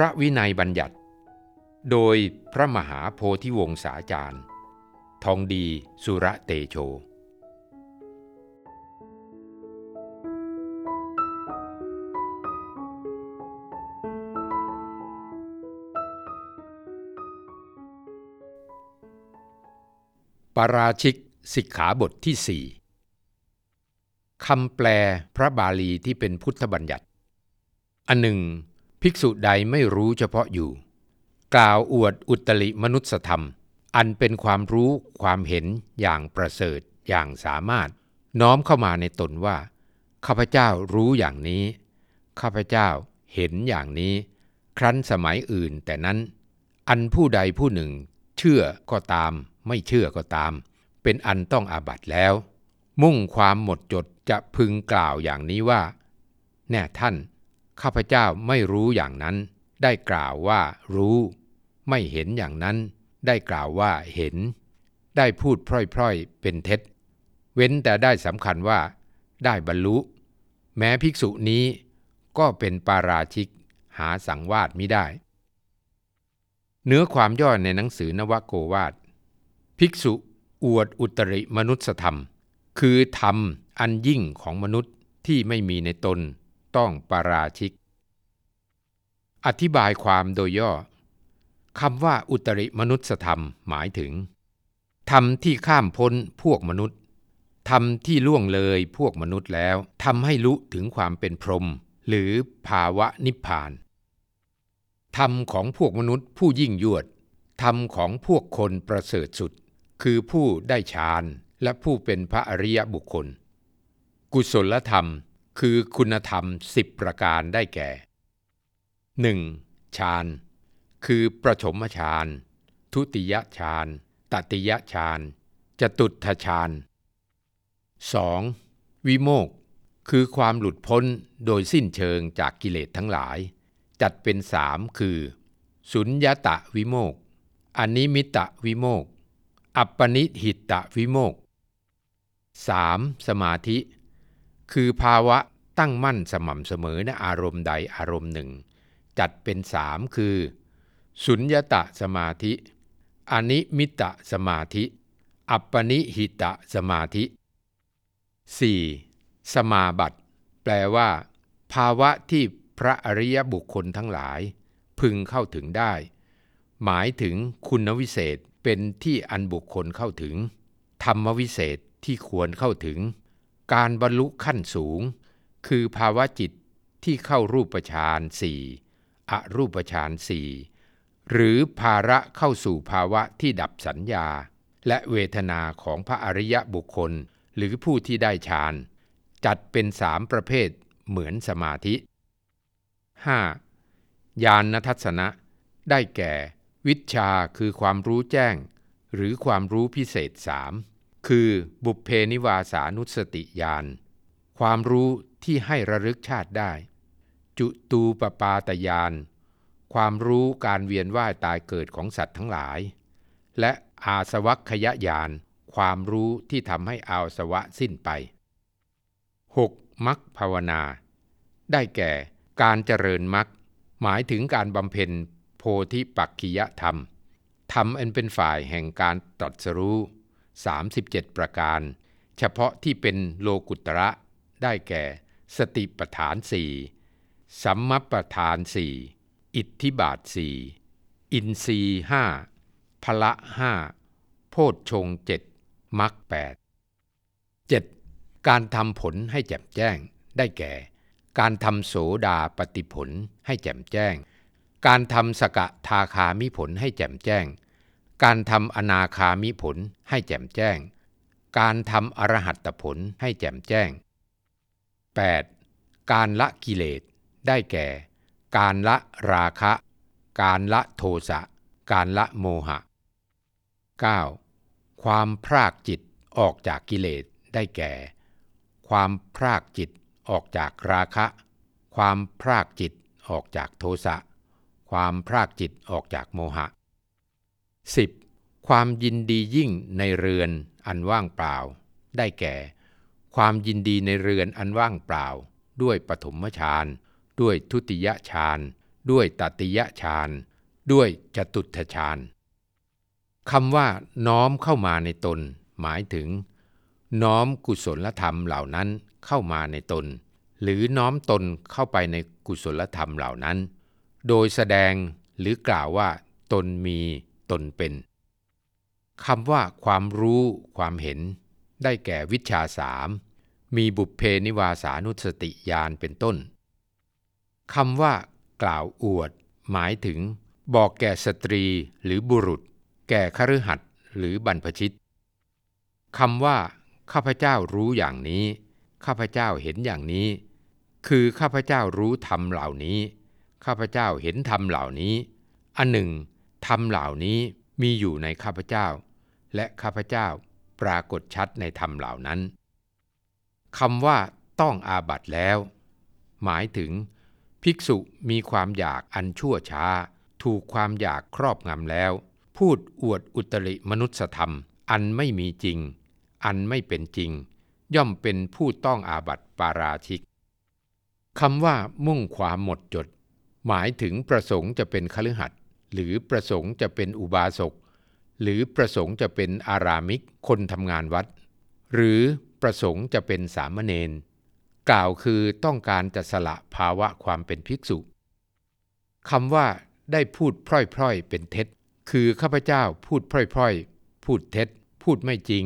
ระวินัยบัญญัติ โดยพระมหาโพธิวงศาจารย์ ทองดีสุระเตโชปาราชิกสิกขาบทที่สี่คำแปลพระบาลีที่เป็นพุทธบัญญัติ อันหนึ่ง ภิกษุใดไม่รู้เฉพาะอยู่ กล่าวอวดอุตริมนุสธรรม อันเป็นความรู้ความเห็นอย่างประเสริฐอย่างสามารถ น้อมเข้ามาในตนว่า ข้าพเจ้ารู้อย่างนี้ ข้าพเจ้าเห็นอย่างนี้ ครั้นสมัยอื่นแต่นั้น อันผู้ใดผู้หนึ่ง เชื่อก็ตาม ไม่เชื่อก็ตาม เป็นอันต้องอาบัตแล้ว มุ่งความหมดจดจะพึงกล่าวอย่างนี้ว่า แน่ท่าน ข้าพเจ้าไม่รู้อย่างนั้น ได้กล่าวว่ารู้ ไม่เห็นอย่างนั้น ได้กล่าวว่าเห็น ได้พูดพร่อยๆ เป็นเท็จ เว้นแต่ได้สำคัญว่า ได้บรรลุ แม้ภิกษุนี้ก็เป็นปาราชิกหาสังวาสไมิได้ เนื้อความย่อในหนังสือนวโกวาท ภิกษุอวดอุตริมนุสธรรม คือธรรมอันยิ่งของมนุษย์ที่ไม่มีในตน ต้องปาราชิก อธิบายความโดยย่อคำว่าอุตริมนุสธรรมหมายถึงธรรมที่ข้ามพ้นพวกมนุษย์ธรรมที่ล่วงเลยพวกมนุษย์แล้วทำให้รู้ถึงความเป็นพรหมหรือภาวะนิพพานธรรมของพวกมนุษย์ผู้ยิ่งยวดธรรมของพวกคนประเสริฐสุด คือผู้ได้ฌานและผู้เป็นพระอริยบุคคล กุศลธรรม คือคุณธรรมสิบประการได้แก่ 1. ฌาน คือประถมฌาน ทุติยฌาน ตติยฌาน จตุตถฌาน 2. วิโมกคือความหลุดพ้นโดยสิ้นเชิงจากกิเลสทั้งหลาย จัดเป็นสามคือ สุญญตะวิโมกอนิมิตะวิโมกอัปปนิหิตะวิโมก 3. สมาธิ คือภาวะ ตั้งมั่นสม่ำเสมอในอารมณ์ใดอารมณ์หนึ่ง จัดเป็นสามคือ สุญญตะสมาธิ อนิมิตะสมาธิ อัปปนิหิตะสมาธิ 4. สมาบัติ แปลว่า ภาวะที่พระอริยบุคคลทั้งหลาย พึงเข้าถึงได้ หมายถึงคุณวิเศษเป็นที่อันบุคคลเข้าถึง ธรรมวิเศษที่ควรเข้าถึง การบรรลุขั้นสูง คือภาวะจิตที่เข้ารูปฌานสี่อรูปฌานสี่หรือภาระเข้าสู่ภาวะที่ดับสัญญา และเวทนาของพระอริยบุคคล หรือผู้ที่ได้ฌาน จัดเป็นสามประเภทเหมือนสมาธิ 5. ญาณทัศนะ ได้แก่ วิชาคือความรู้แจ้ง หรือความรู้พิเศษสามคือบุพเพนิวาสานุสติญาณความรู้ ที่ให้ระลึกชาติได้ จุตูปปาตญาณความรู้การเวียนว่ายตายเกิดของสัตว์ทั้งหลาย และอาสวัคยญาณความรู้ที่ทำให้อาสวะสิ้นไป 6. มัคภาวนา ได้แก่การเจริญมัคหมายถึงการบำเพ็ญโพธิปักขิยธรรม ธรรมอันเป็นฝ่ายแห่งการตรัสรู้ 37 ประการ เฉพาะที่เป็นโลกุตระได้แก่ สติปฐานสี่สัมมปทานสี่อิทธิบาทสี่อินทรีห้าพละห้าโพชฌงเจ็ดมรรคแปดเจ็ดการทำผลให้แจ่มแจ้ง ได้แก่ การทำโสดาปฏิผลให้แจ่มแจ้ง การทำสกทาคามิผลให้แจ่มแจ้ง การทำอนาคามิผลให้แจ่มแจ้ง การทำอรหัตผลให้แจ่มแจ้ง 8. การละกิเลส ได้แก่ การละราคะ การละโทสะ การละโมหะ 9. ความพรากจิตออกจากกิเลส ได้แก่ ความพรากจิตออกจากราคะ ความพรากจิตออกจากโทสะ ความพรากจิตออกจากโมหะ 10. ความยินดียิ่งในเรือนอันว่างเปล่า ได้แก่ ความยินดีในเรือนอันว่างเปล่า ด้วยปฐมฌาน ด้วยทุติยฌาน ด้วยตติยฌาน ด้วยจตุตฌานคำว่าน้อมเข้ามาในตน หมายถึง น้อมกุศลธรรมเหล่านั้นเข้ามาในตน หรือน้อมตนเข้าไปในกุศลธรรมเหล่านั้น โดยแสดงหรือกล่าวว่า ตนมีตนเป็นคำว่าความรู้ความเห็น ได้แก่วิชาสามมีบุพเพนิวาสานุสติญาณเป็นต้นคำว่ากล่าวอวด หมายถึง บอกแก่สตรีหรือบุรุษ แก่คฤหัสถ์หรือบรรพชิตคำว่า ข้าพเจ้ารู้อย่างนี้ ข้าพเจ้าเห็นอย่างนี้ คือข้าพเจ้ารู้ธรรมเหล่านี้ ข้าพเจ้าเห็นธรรมเหล่านี้ อันหนึ่งธรรมเหล่านี้มีอยู่ในข้าพเจ้า และข้าพเจ้า ปรากฏชัดในธรรมเหล่านั้นคำว่าต้องอาบัตแล้ว หมายถึง ภิกษุมีความอยากอันชั่วช้า ถูกความอยากครอบงำแล้ว พูดอวดอุตริมนุสธรรม อันไม่มีจริง อันไม่เป็นจริง ย่อมเป็นผู้ต้องอาบัติปาราชิกคำว่ามุ่งความหมดจด หมายถึงประสงค์จะเป็นคฤหัสถ์หรือประสงค์จะเป็นอุบาสก หรือประสงค์จะเป็นอารามิกคนทำงานวัด หรือประสงค์จะเป็นสามเณรกล่าวคือต้องการจะสละภาวะความเป็นภิกษุคำว่าได้พูดพร่อยๆ เป็นเท็จ คือข้าพเจ้าพูดพร่อยๆ พูดเท็จ พูดไม่จริง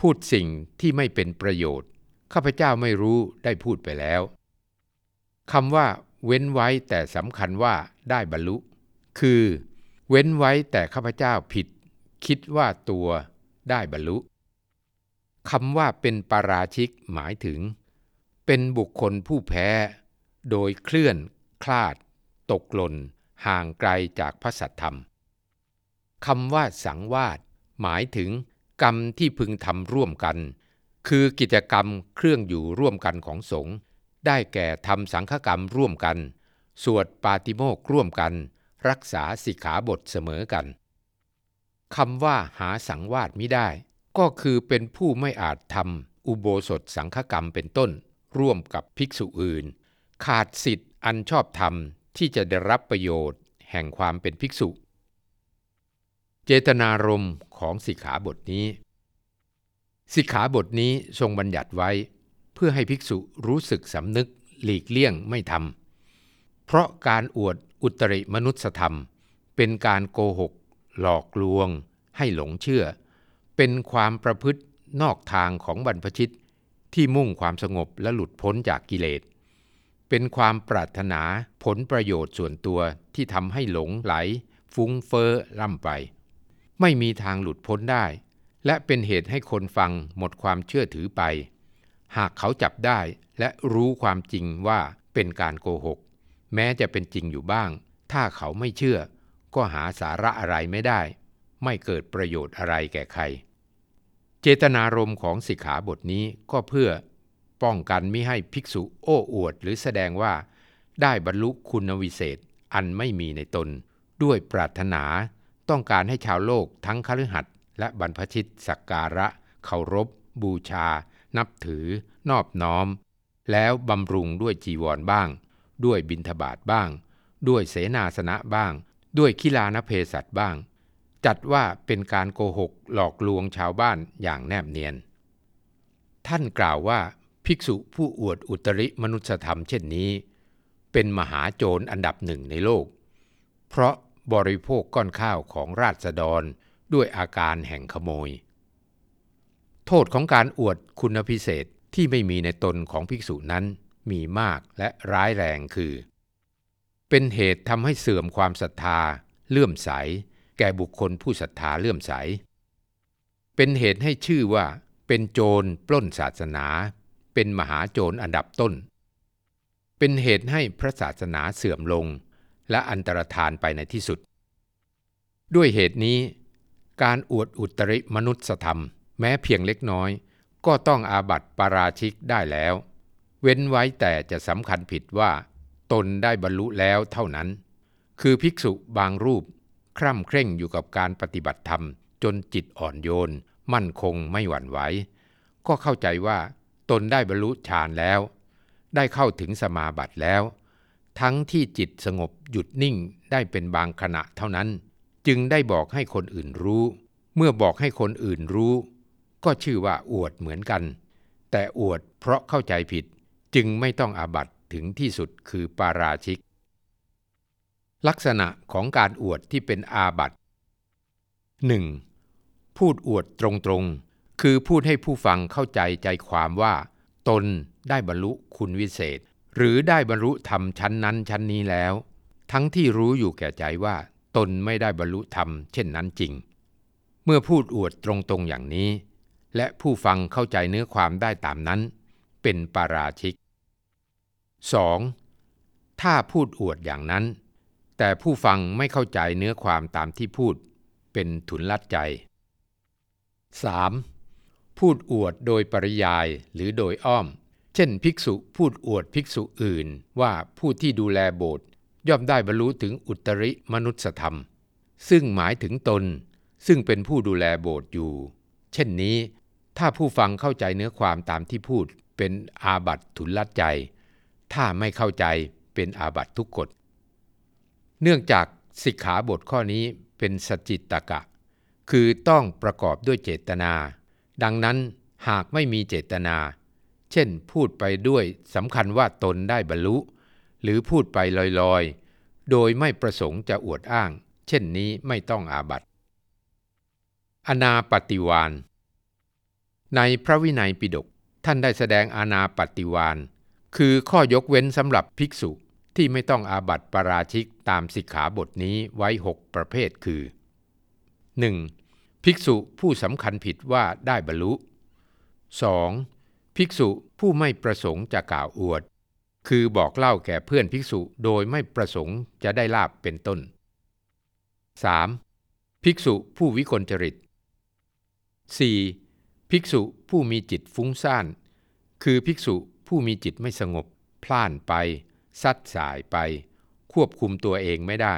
พูดสิ่งที่ไม่เป็นประโยชน์ ข้าพเจ้าไม่รู้ได้พูดไปแล้วคำว่า เว้นไว้แต่สำคัญว่าได้บรรลุ คือ เว้นไว้แต่ข้าพเจ้าผิด คิดว่าตัวได้บรรลุคำว่าเป็นปาราชิกหมายถึง เป็นบุคคลผู้แพ้ โดยเคลื่อน คลาด ตกหล่น ห่างไกลจากพระสัทธรรมคำว่าสังวาสหมายถึง กรรมที่พึงทำร่วมกัน คือกิจกรรมเครื่องอยู่ร่วมกันของสงฆ์ได้แก่ทำสังฆกรรมร่วมกัน สวดปาติโมกร่วมกัน รักษาสิกขาบทเสมอกัน คำว่าหาสังวาสมิได้ ก็คือเป็นผู้ไม่อาจทำอุโบสถสังฆกรรมเป็นต้น ร่วมกับภิกษุอื่น ขาดสิทธิ์อันชอบธรรมที่จะได้รับประโยชน์ แห่งความเป็นภิกษุ เจตนารมณ์ของสิกขาบทนี้ สิกขาบทนี้ทรงบัญญัติไว้ เพื่อให้ภิกษุรู้สึกสำนึกหลีกเลี่ยงไม่ทำเพราะการอวดอุตริมนุสธรรม เป็นการโกหก หลอกลวง ให้หลงเชื่อ เป็นความประพฤตินอกทางของบรรพชิตที่มุ่งความสงบและหลุดพ้นจากกิเลส เป็นความปรารถนาผลประโยชน์ส่วนตัวที่ทำให้หลงไหล ฟุ้งเฟอ้อล่ำไป ไม่มีทางหลุดพ้นได้ และเป็นเหตุให้คนฟังหมดความเชื่อถือไป หากเขาจับได้และรู้ความจริงว่าเป็นการโกหก แม้จะเป็นจริงอยู่บ้าง ถ้าเขาไม่เชื่อ ก็หาสาระอะไรไม่ได้ ไม่เกิดประโยชน์อะไรแก่ใคร เจตนารมณ์ของสิกขาบทนี้ก็เพื่อป้องกันไมิให้ภิกษุโอ้อวดหรือแสดงว่า ได้บรรลุคุณวิเศษอันไม่มีในตน ด้วยปรารถนาต้องการให้ชาวโลกทั้งคฤหัสถ์และบรรพชิตสักการะ เคารพ บูชา นับถือ นอบน้อม แล้วบำรุงด้วยจีวรบ้าง ด้วยบิณฑบาตบ้าง ด้วยเสนาสนะบ้าง ด้วยคิลานเพศัตบ้าง จัดว่าเป็นการโกหกหลอกลวงชาวบ้านอย่างแนบเนียน ท่านกล่าวว่าภิกษุผู้อวดอุตริมนุสธรรมเช่นนี้ เป็นมหาโจรอันดับหนึ่งในโลก เพราะบริโภคก้อนข้าวของราษฎรด้วยอาการแห่งขโมย โทษของการอวดคุณพิเศษที่ไม่มีในตนของภิกษุนั้นมีมากและร้ายแรงคือ เป็นเหตุทำให้เสื่อมความศรัทธา เลื่อมใส แก่บุคคลผู้ศรัทธาเลื่อมใส เป็นเหตุให้ชื่อว่า เป็นโจรปล้นศาสนา เป็นมหาโจรอันดับต้น เป็นเหตุให้พระศาสนาเสื่อมลง และอันตรธานไปในที่สุด ด้วยเหตุนี้ การอวดอุตริมนุษยธรรม แม้เพียงเล็กน้อย ก็ต้องอาบัติปาราชิกได้แล้ว เว้นไว้แต่จะสำคัญผิดว่า ตนได้บรรลุแล้วเท่านั้น คือภิกษุบางรูป คร่ำเคร่งอยู่กับการปฏิบัติธรรม จนจิตอ่อนโยน มั่นคงไม่หวั่นไหวก็เข้าใจว่าตนได้บรรลุฌานแล้ว ได้เข้าถึงสมาบัติแล้ว ทั้งที่จิตสงบหยุดนิ่งได้เป็นบางขณะเท่านั้น จึงได้บอกให้คนอื่นรู้ เมื่อบอกให้คนอื่นรู้ ก็ชื่อว่าอวดเหมือนกัน แต่อวดเพราะเข้าใจผิดจึงไม่ต้องอาบัต ถึงที่สุดคือปาราชิก ลักษณะของการอวดที่เป็นอาบัติ 1. พูดอวดตรงๆ คือพูดให้ผู้ฟังเข้าใจใจความว่า ตนได้บรรลุคุณวิเศษ หรือได้บรรลุธรรมชั้นนั้นชั้นนี้แล้ว ทั้งที่รู้อยู่แก่ใจว่า ตนไม่ได้บรรลุธรรมเช่นนั้นจริง เมื่อพูดอวดตรงๆอย่างนี้ และผู้ฟังเข้าใจเนื้อความได้ตามนั้น เป็นปาราชิก 2. ถ้าพูดอวดอย่างนั้น แต่ผู้ฟังไม่เข้าใจเนื้อความตามที่พูดเป็นทุนลัดใจ 3. พูดอวดโดยปริยายหรือโดยอ้อม เช่น ภิกษุพูดอวดภิกษุอื่น ว่าผู้ที่ดูแลโบสถ์ย่อมได้บรรลุถึงอุตริมนุสธรรม ซึ่งหมายถึงตน ซึ่งเป็นผู้ดูแลโบสถ์อยู่ เช่นนี้ ถ้าผู้ฟังเข้าใจเนื้อความตามที่พูดเป็นอาบัตทุนลัดใจ ถ้าไม่เข้าใจเป็นอาบัตทุกกฎ เนื่องจากสิกขาบทข้อนี้เป็นสจิตตกะ คือต้องประกอบด้วยเจตนา ดังนั้นหากไม่มีเจตนา เช่นพูดไปด้วยสำคัญว่าตนได้บรรลุ หรือพูดไปลอยๆ โดยไม่ประสงค์จะอวดอ้าง เช่นนี้ไม่ต้องอาบัตอนาปฏิวานในพระวินัยปิฎกท่านได้แสดงอนาปฏิวาน คือข้อยกเว้นสำหรับภิกษุที่ไม่ต้องอาบัติปราชิกตามสิกขาบทนี้ไว้หกประเภทคือ 1. ภิกษุผู้สำคัญผิดว่าได้บรรลุ 2. ภิกษุผู้ไม่ประสงค์จะกล่าวอวด คือบอกเล่าแก่เพื่อนภิกษุโดยไม่ประสงค์จะได้ลาบเป็นต้น 3. ภิกษุผู้วิกลจริต 4. ภิกษุผู้มีจิตฟุ้งซ่าน คือภิกษุ ผู้มีจิตไม่สงบ พล่านไป ซัดสายไป ควบคุมตัวเองไม่ได้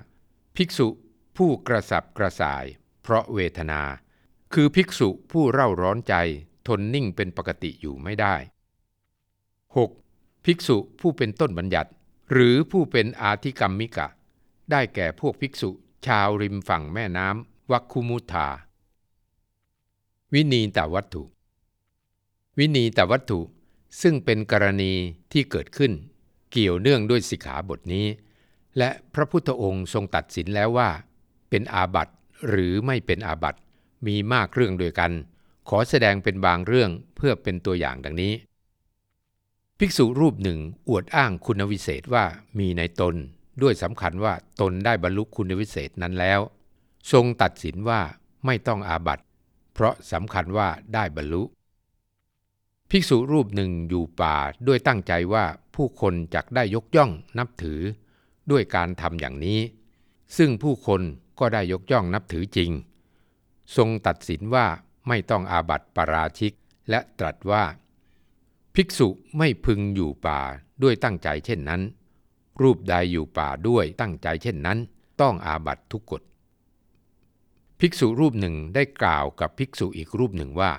5. ภิกษุผู้กระสับกระส่าย เพราะเวทนา คือภิกษุผู้เร่าร้อนใจ ทนนิ่งเป็นปกติอยู่ไม่ได้ 6. ภิกษุผู้เป็นต้นบัญญัติ หรือผู้เป็นอาธิกรรมมิกะ ได้แก่พวกภิกษุชาวริมฝั่งแม่น้ำวัคคุมุธา วินีตวัตถุ วินีตวัตถุซึ่งเป็นกรณีที่เกิดขึ้น เกี่ยวเนื่องด้วยสิกขาบทนี้ และพระพุทธองค์ทรงตัดสินแล้วว่า เป็นอาบัติหรือไม่เป็นอาบัติมีมากเรื่องด้วยกัน ขอแสดงเป็นบางเรื่องเพื่อเป็นตัวอย่างดังนี้ ภิกษุรูปหนึ่งอวดอ้างคุณวิเศษว่ามีในตน ด้วยสำคัญว่าตนได้บรรลุคุณวิเศษนั้นแล้ว ทรงตัดสินว่าไม่ต้องอาบัติเพราะสำคัญว่าได้บรรลุ ภิกษุรูปหนึ่งอยู่ป่าด้วยตั้งใจว่าผู้คนจักได้ยกย่องนับถือ ด้วยการทำอย่างนี้ ซึ่งผู้คนก็ได้ยกย่องนับถือจริง ทรงตัดสินว่าไม่ต้องอาบัติปราชิกและตรัสว่า ภิกษุไม่พึงอยู่ป่าด้วยตั้งใจเช่นนั้น รูปใดอยู่ป่าด้วยตั้งใจเช่นนั้น ต้องอาบัติทุกกฎภิกษุรูปหนึ่งได้กล่าวกับภิกษุอีกรูปหนึ่งว่า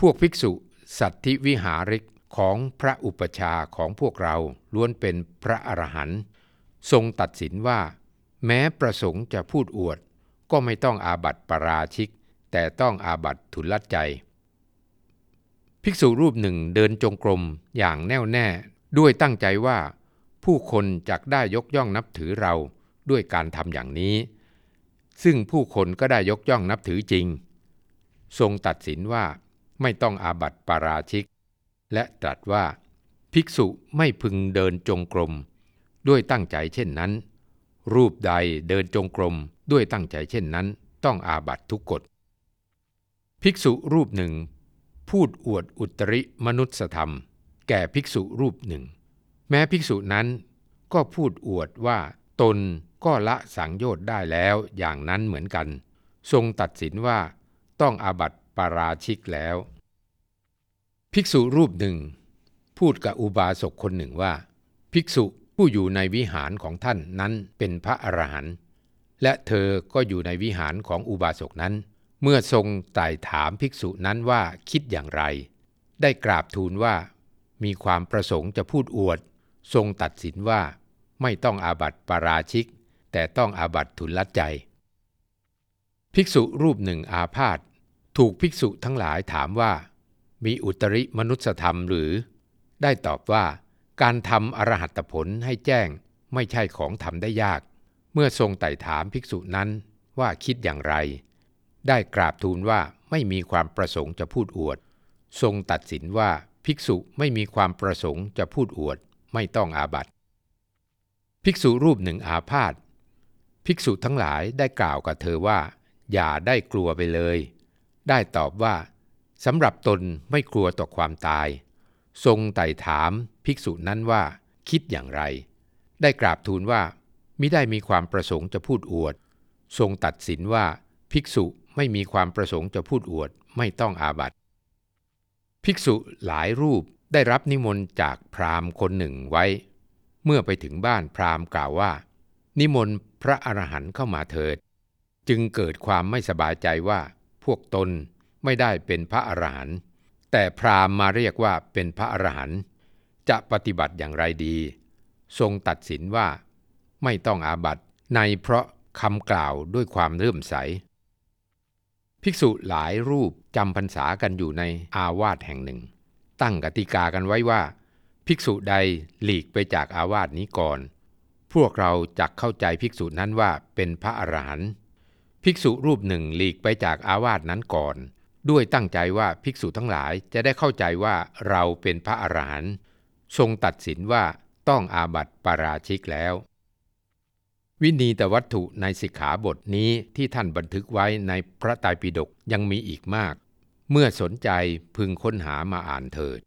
พวกภิกษุ สัตธิวิหาริกของพระอุปชาของพวกเราล้วนเป็นพระอรหันต์ทรงตัดสินว่า แม้ประสงค์จะพูดอวด ก็ไม่ต้องอาบัติปราชิก แต่ต้องอาบัติทุลใจ ภิกษุรูปหนึ่งเดินจงกรมอย่างแน่วแน่ด้วยตั้งใจว่า ผู้คนจักได้ยกย่องนับถือเราด้วยการทำอย่างนี้ ซึ่งผู้คนก็ได้ยกย่องนับถือจริง ทรงตัดสินว่า ไม่ต้องอาบัติปาราชิก และตรัสว่า ภิกษุไม่พึงเดินจงกรม ด้วยตั้งใจเช่นนั้น รูปใดเดินจงกรมด้วยตั้งใจเช่นนั้น ต้องอาบัติทุกกฎ ภิกษุรูปหนึ่ง พูดอวดอุตริมนุสธรรม แก่ภิกษุรูปหนึ่ง แม้ภิกษุนั้นก็พูดอวดว่าตนก็ละสังโยชน์ได้แล้วอย่างนั้นเหมือนกัน ทรงตัดสินว่าต้องอาบัติ ปาราชิกแล้ว ภิกษุรูปหนึ่ง พูดกับอุบาสกคนหนึ่งว่า ภิกษุผู้อยู่ในวิหารของท่านนั้นเป็นพระอรหันต์และเธอก็อยู่ในวิหารของอุบาสกนั้น เมื่อทรงไต่ถามภิกษุนั้นว่าคิดอย่างไร ได้กราบทูลว่ามีความประสงค์จะพูดอวด ทรงตัดสินว่าไม่ต้องอาบัติปาราชิก แต่ต้องอาบัติทุนลัดใจ ภิกษุรูปหนึ่งอาพาธ ถูกภิกษุทั้งหลายถามว่า มีอุตริมนุสธรรมหรือ ได้ตอบว่า การทำอรหัตผลให้แจ้งไม่ใช่ของทำได้ยาก เมื่อทรงไต่ถามภิกษุนั้นว่าคิดอย่างไร ได้กราบทูลว่าไม่มีความประสงค์จะพูดอวด ทรงตัดสินว่าภิกษุไม่มีความประสงค์จะพูดอวด ไม่ต้องอาบัติ ภิกษุรูปหนึ่งอาพาธภิกษุทั้งหลายได้กล่าวกับเธอว่า อย่าได้กลัวไปเลย ได้ตอบว่าสำหรับตนไม่กลัวต่อความตาย ทรงไต่ถามภิกษุนั้นว่า คิดอย่างไร ได้กราบทูลว่ามิได้มีความประสงค์จะพูดอวด ทรงตัดสินว่าภิกษุไม่มีความประสงค์จะพูดอวดไม่ต้องอาบัติภิกษุหลายรูปได้รับนิมนต์จากพราหมณ์คนหนึ่งไว้ เมื่อไปถึงบ้านพราหมณ์กล่าวว่า นิมนต์พระอรหันต์เข้ามาเถิด จึงเกิดความไม่สบายใจว่า พวกตนไม่ได้เป็นพระอรหันต์แต่พราหมณ์มาเรียกว่าเป็นพระอรหันต์จะปฏิบัติอย่างไรดี ทรงตัดสินว่า ไม่ต้องอาบัติในเพราะคำกล่าวด้วยความเลื่มใส ภิกษุหลายรูปจำพรรษากันอยู่ในอาวาสแห่งหนึ่ง ตั้งกติกากันไว้ว่า ภิกษุใดหลีกไปจากอาวาสนี้ก่อน พวกเราจักเข้าใจภิกษุนั้นว่าเป็นพระอรหันต์ ภิกษุรูปหนึ่งหลีกไปจากอาวาสนั้นก่อน ด้วยตั้งใจว่าภิกษุทั้งหลายจะได้เข้าใจว่าเราเป็นพระอรหันต์ทรงตัดสินว่าต้องอาบัติปาราชิกแล้ว วินีแต่วัตถุในสิกขาบทนี้ที่ท่านบันทึกไว้ในพระไตรปิฎกยังมีอีกมาก เมื่อสนใจพึงค้นหามาอ่านเถิด